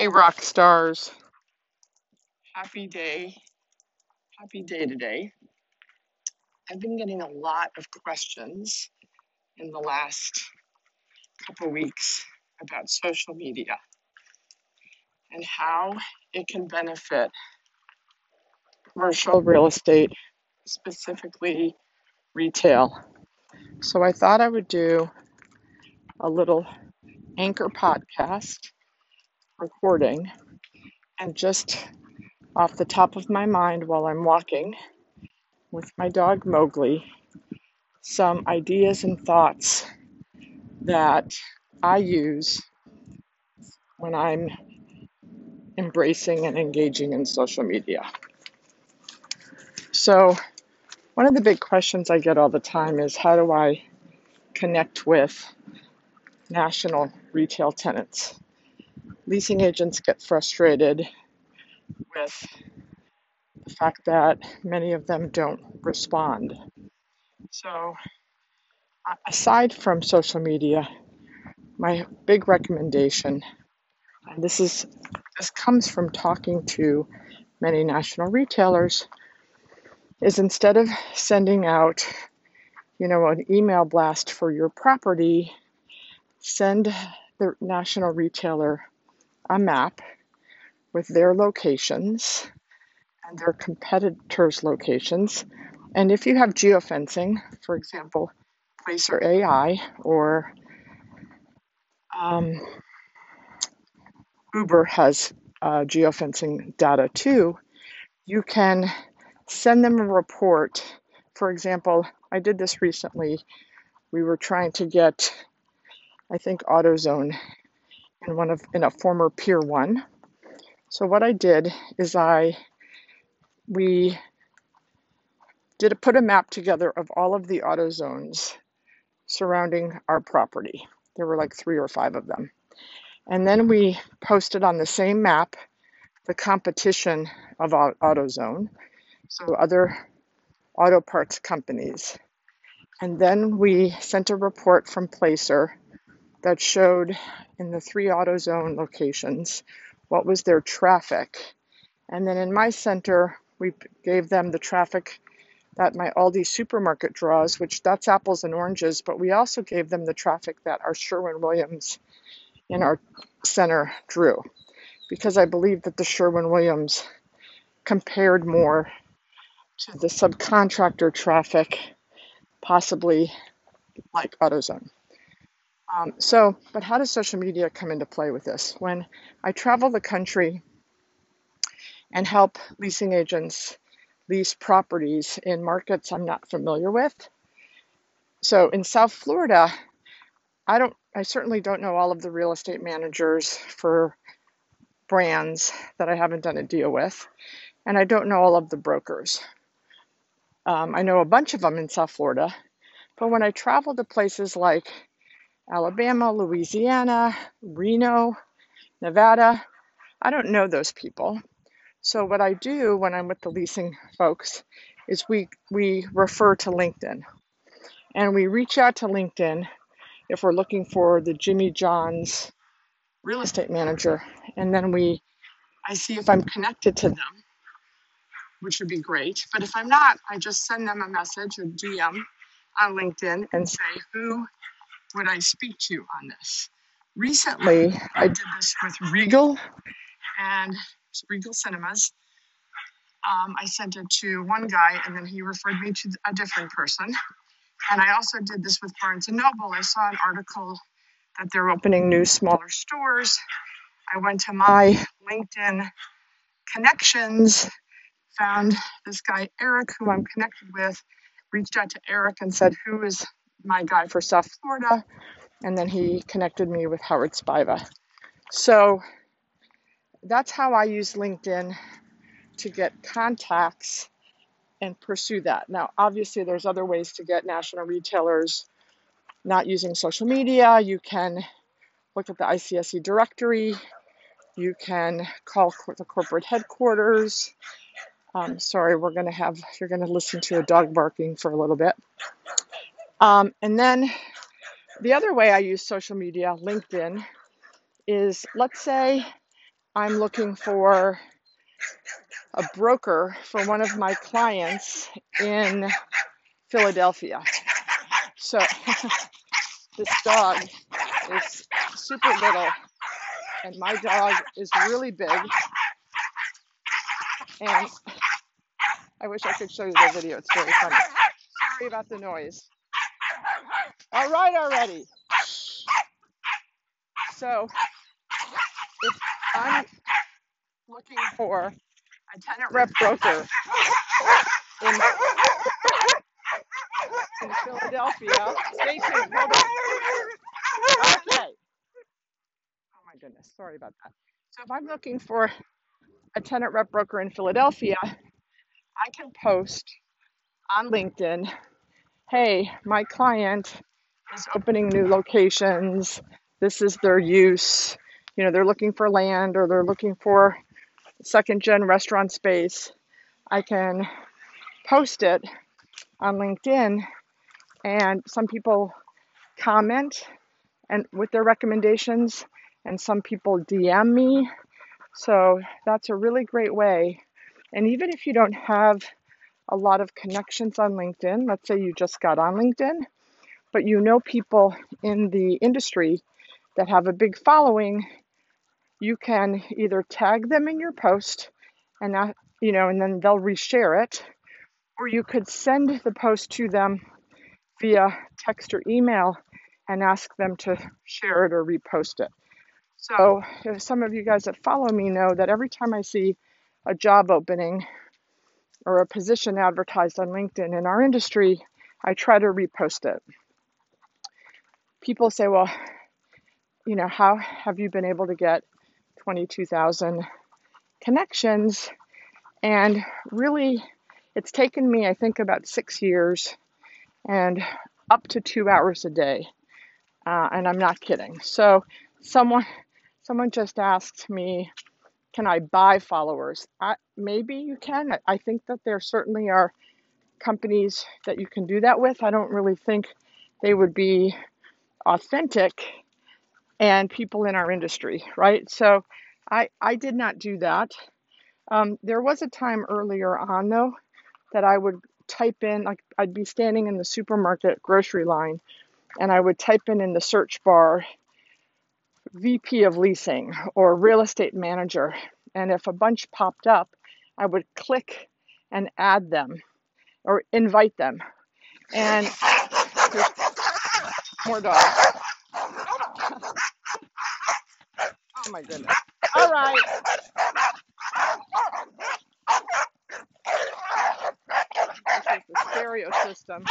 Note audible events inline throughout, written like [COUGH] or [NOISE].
Hey, rock stars. Happy day. Happy day today. I've been getting a lot of questions in the last couple weeks about social media and how it can benefit commercial real estate, specifically retail. So I thought I would do a little anchor podcast recording and just off the top of my mind while I'm walking with my dog Mowgli some ideas and thoughts that I use when I'm embracing and engaging in social media. So, one of the big questions I get all the time is how do I connect with national retail tenants? Leasing agents get frustrated with the fact that many of them don't respond. So, aside from social media, my big recommendation, and this is this comes from talking to many national retailers, is instead of sending out, you know, an email blast for your property, send the national retailer a map with their locations and their competitors' locations. And if you have geofencing, for example, Placer AI or um, Uber has uh, geofencing data too, you can send them a report. For example, I did this recently. We were trying to get, I think, AutoZone in one of in a former Pier One. So what I did is I we did a, put a map together of all of the AutoZones surrounding our property. There were like three or five of them. And then we posted on the same map the competition of AutoZone, so other auto parts companies. And then we sent a report from Placer that showed in the three AutoZone locations what was their traffic. And then in my center, we gave them the traffic that my Aldi supermarket draws, which that's apples and oranges, but we also gave them the traffic that our Sherwin Williams in our center drew because I believe that the Sherwin Williams compared more to the subcontractor traffic, possibly like AutoZone. Um, so, but how does social media come into play with this? When I travel the country and help leasing agents lease properties in markets I'm not familiar with. So in South Florida, I don't I certainly don't know all of the real estate managers for brands that I haven't done a deal with, and I don't know all of the brokers. Um, I know a bunch of them in South Florida, but when I travel to places like Alabama, Louisiana, Reno, Nevada, I don't know those people. So what I do when I'm with the leasing folks is we we refer to LinkedIn. And we reach out to LinkedIn if we're looking for the Jimmy John's real estate manager and then we I see if I'm connected to them, which would be great. But if I'm not, I just send them a message or DM on LinkedIn and say who would I speak to you on this. Recently, I did this with Regal and Regal Cinemas. Um, I sent it to one guy, and then he referred me to a different person. And I also did this with Barnes and Noble. I saw an article that they're opening new smaller stores. I went to my LinkedIn connections, found this guy Eric, who I'm connected with, reached out to Eric and said, "Who is my guy for South Florida?" And then he connected me with Howard Spiva. So that's how I use LinkedIn to get contacts and pursue that. Now, obviously, there's other ways to get national retailers not using social media. You can look at the ICSC directory. You can call the corporate headquarters. Um, sorry, we're going to have, you're going to listen to a dog barking for a little bit. Um, and then the other way I use social media, LinkedIn, is let's say I'm looking for a broker for one of my clients in Philadelphia. So [LAUGHS] this dog is super little, and my dog is really big. And I wish I could show you the video. It's very funny. Sorry about the noise. All right, already. So if I'm looking for a tenant rep broker in, in Philadelphia, stay tuned. Hold on. Okay. Oh my goodness. Sorry about that. So if I'm looking for a tenant rep broker in Philadelphia, I can post on LinkedIn, hey, my client is opening new locations. This is their use. You know, they're looking for land or they're looking for second gen restaurant space. I can post it on LinkedIn and some people comment and with their recommendations and some people DM me. So that's a really great way. And even if you don't have a lot of connections on LinkedIn, let's say you just got on LinkedIn, but you know people in the industry that have a big following, you can either tag them in your post and that, you know, and then they'll reshare it, or you could send the post to them via text or email and ask them to share it or repost it. So, if some of you guys that follow me know that every time I see a job opening or a position advertised on LinkedIn in our industry, I try to repost it. People say, well, you know, how have you been able to get 22,000 connections? And really, it's taken me, I think, about six years and up to two hours a day. Uh, and I'm not kidding. So, someone someone just asked me, can I buy followers? I, maybe you can. I I think that there certainly are companies that you can do that with. I don't really think they would be authentic and people in our industry, right? So I I did not do that. Um, there was a time earlier on though that I would type in like I'd be standing in the supermarket grocery line and I would type in in the search bar VP of leasing or real estate manager and if a bunch popped up I would click and add them or invite them and there's [LAUGHS] more dogs. Oh my goodness. All right. This is the stereo system.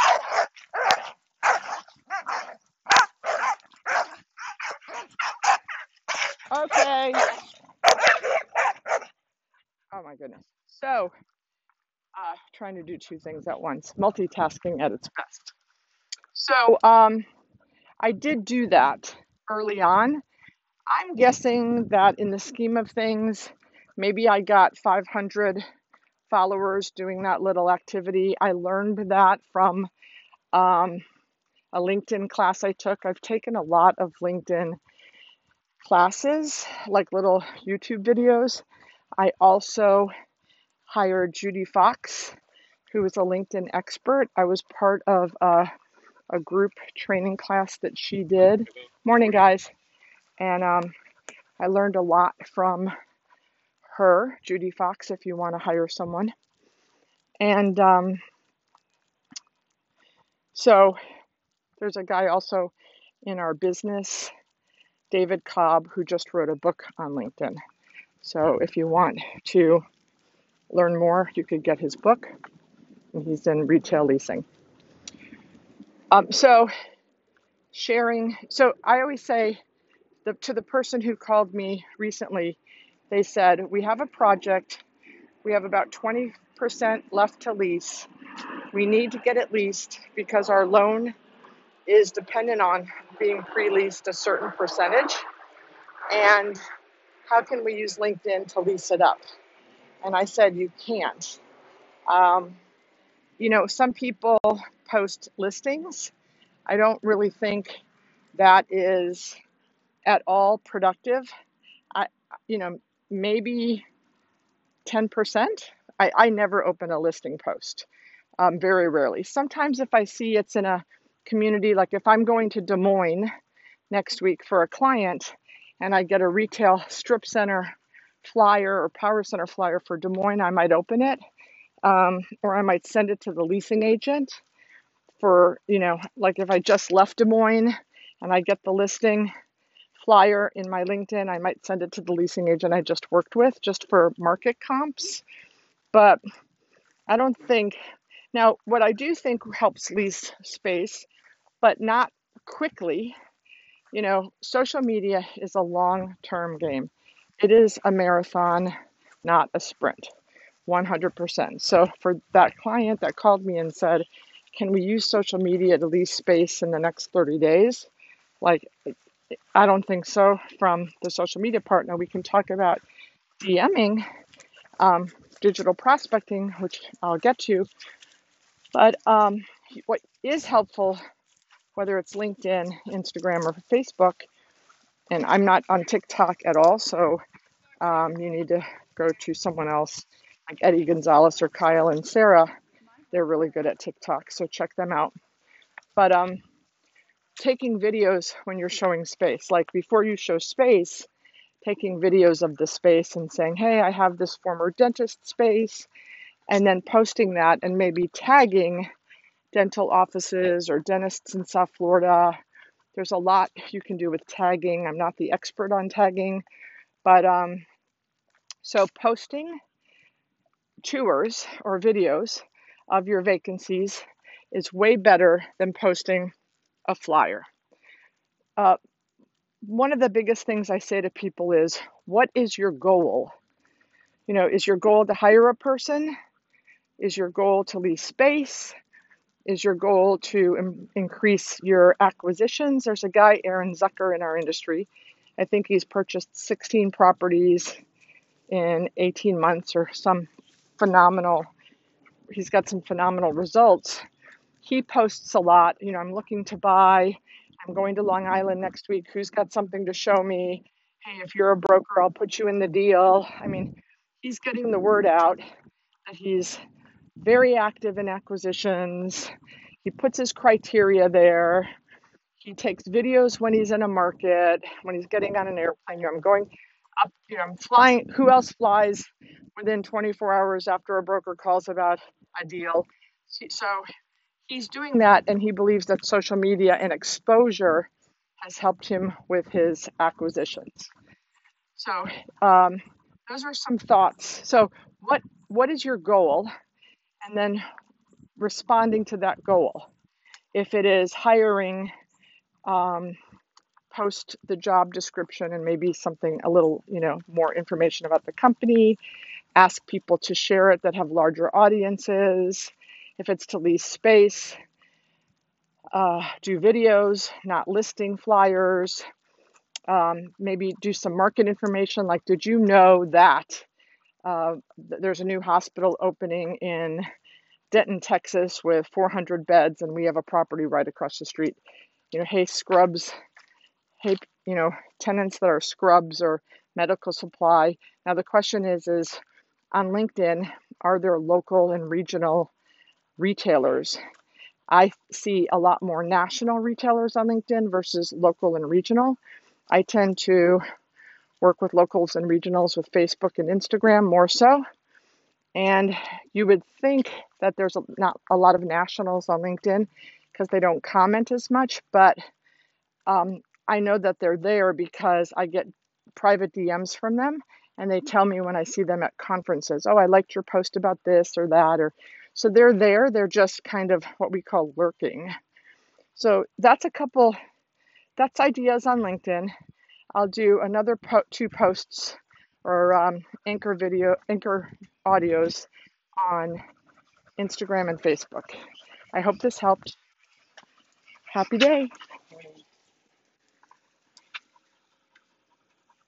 Okay. Oh my goodness. So, uh, trying to do two things at once, multitasking at its best. So, um, I did do that early on. I'm guessing that in the scheme of things, maybe I got 500 followers doing that little activity. I learned that from um, a LinkedIn class I took. I've taken a lot of LinkedIn classes, like little YouTube videos. I also hired Judy Fox, who is a LinkedIn expert. I was part of a, a group training class that she did. Morning, guys. And um, I learned a lot from her, Judy Fox, if you want to hire someone. And um, so there's a guy also in our business, David Cobb, who just wrote a book on LinkedIn. So if you want to learn more, you could get his book. And he's in retail leasing. Um, so sharing. So I always say the, to the person who called me recently, they said, We have a project. We have about 20% left to lease. We need to get it leased because our loan is dependent on being pre leased a certain percentage. And how can we use LinkedIn to lease it up? And I said, You can't. Um, you know, some people post listings. I don't really think that is at all productive. I, you know, maybe 10%. I, I never open a listing post, um, very rarely. Sometimes if I see it's in a community, like if I'm going to Des Moines next week for a client and I get a retail strip center flyer or power center flyer for Des Moines, I might open it um, or I might send it to the leasing agent for, you know, like if I just left Des Moines and I get the listing flyer in my LinkedIn, I might send it to the leasing agent I just worked with just for market comps. But I don't think, now, what I do think helps lease space, but not quickly, you know, social media is a long term game. It is a marathon, not a sprint. 100%. So for that client that called me and said, "Can we use social media to lease space in the next 30 days?" Like I don't think so from the social media partner. We can talk about DMing, um, digital prospecting, which I'll get to. But um, what is helpful, whether it's LinkedIn, Instagram, or Facebook, and I'm not on TikTok at all, so um, you need to go to someone else like Eddie Gonzalez or Kyle and Sarah. They're really good at TikTok, so check them out. But um, taking videos when you're showing space, like before you show space, taking videos of the space and saying, hey, I have this former dentist space, and then posting that and maybe tagging dental offices or dentists in South Florida. There's a lot you can do with tagging. I'm not the expert on tagging, but um, so posting tours or videos of your vacancies is way better than posting a flyer. Uh, one of the biggest things I say to people is, what is your goal? You know, is your goal to hire a person? Is your goal to lease space? Is your goal to Im- increase your acquisitions? There's a guy, Aaron Zucker, in our industry. I think he's purchased 16 properties in 18 months or some phenomenal, he's got some phenomenal results. He posts a lot. You know, I'm looking to buy. I'm going to Long Island next week. Who's got something to show me? Hey, if you're a broker, I'll put you in the deal. I mean, he's getting the word out that he's very active in acquisitions. He puts his criteria there. He takes videos when he's in a market, when he's getting on an airplane. You know, I'm going up, you know, I'm flying. Who else flies within 24 hours after a broker calls about a deal? So he's doing that, and he believes that social media and exposure has helped him with his acquisitions. So um, those are some thoughts. So what what is your goal, and then responding to that goal. If it is hiring, um, post the job description and maybe something a little you know more information about the company. Ask people to share it that have larger audiences. If it's to lease space, uh, do videos, not listing flyers. Um, maybe do some market information like, did you know that uh, there's a new hospital opening in Denton, Texas with 400 beds, and we have a property right across the street? You know, hey, scrubs, hey, you know, tenants that are scrubs or medical supply. Now, the question is, is on LinkedIn, are there local and regional retailers I see a lot more national retailers on LinkedIn versus local and regional. I tend to work with locals and regionals with Facebook and Instagram more so. And you would think that there's not a lot of nationals on LinkedIn because they don't comment as much, but um, I know that they're there because I get private DMs from them and they tell me when I see them at conferences, oh, I liked your post about this or that, or so they're there, they're just kind of what we call lurking. So that's a couple, that's ideas on LinkedIn. I'll do another po- two posts or um, anchor video, anchor audios on Instagram and Facebook. I hope this helped. Happy day.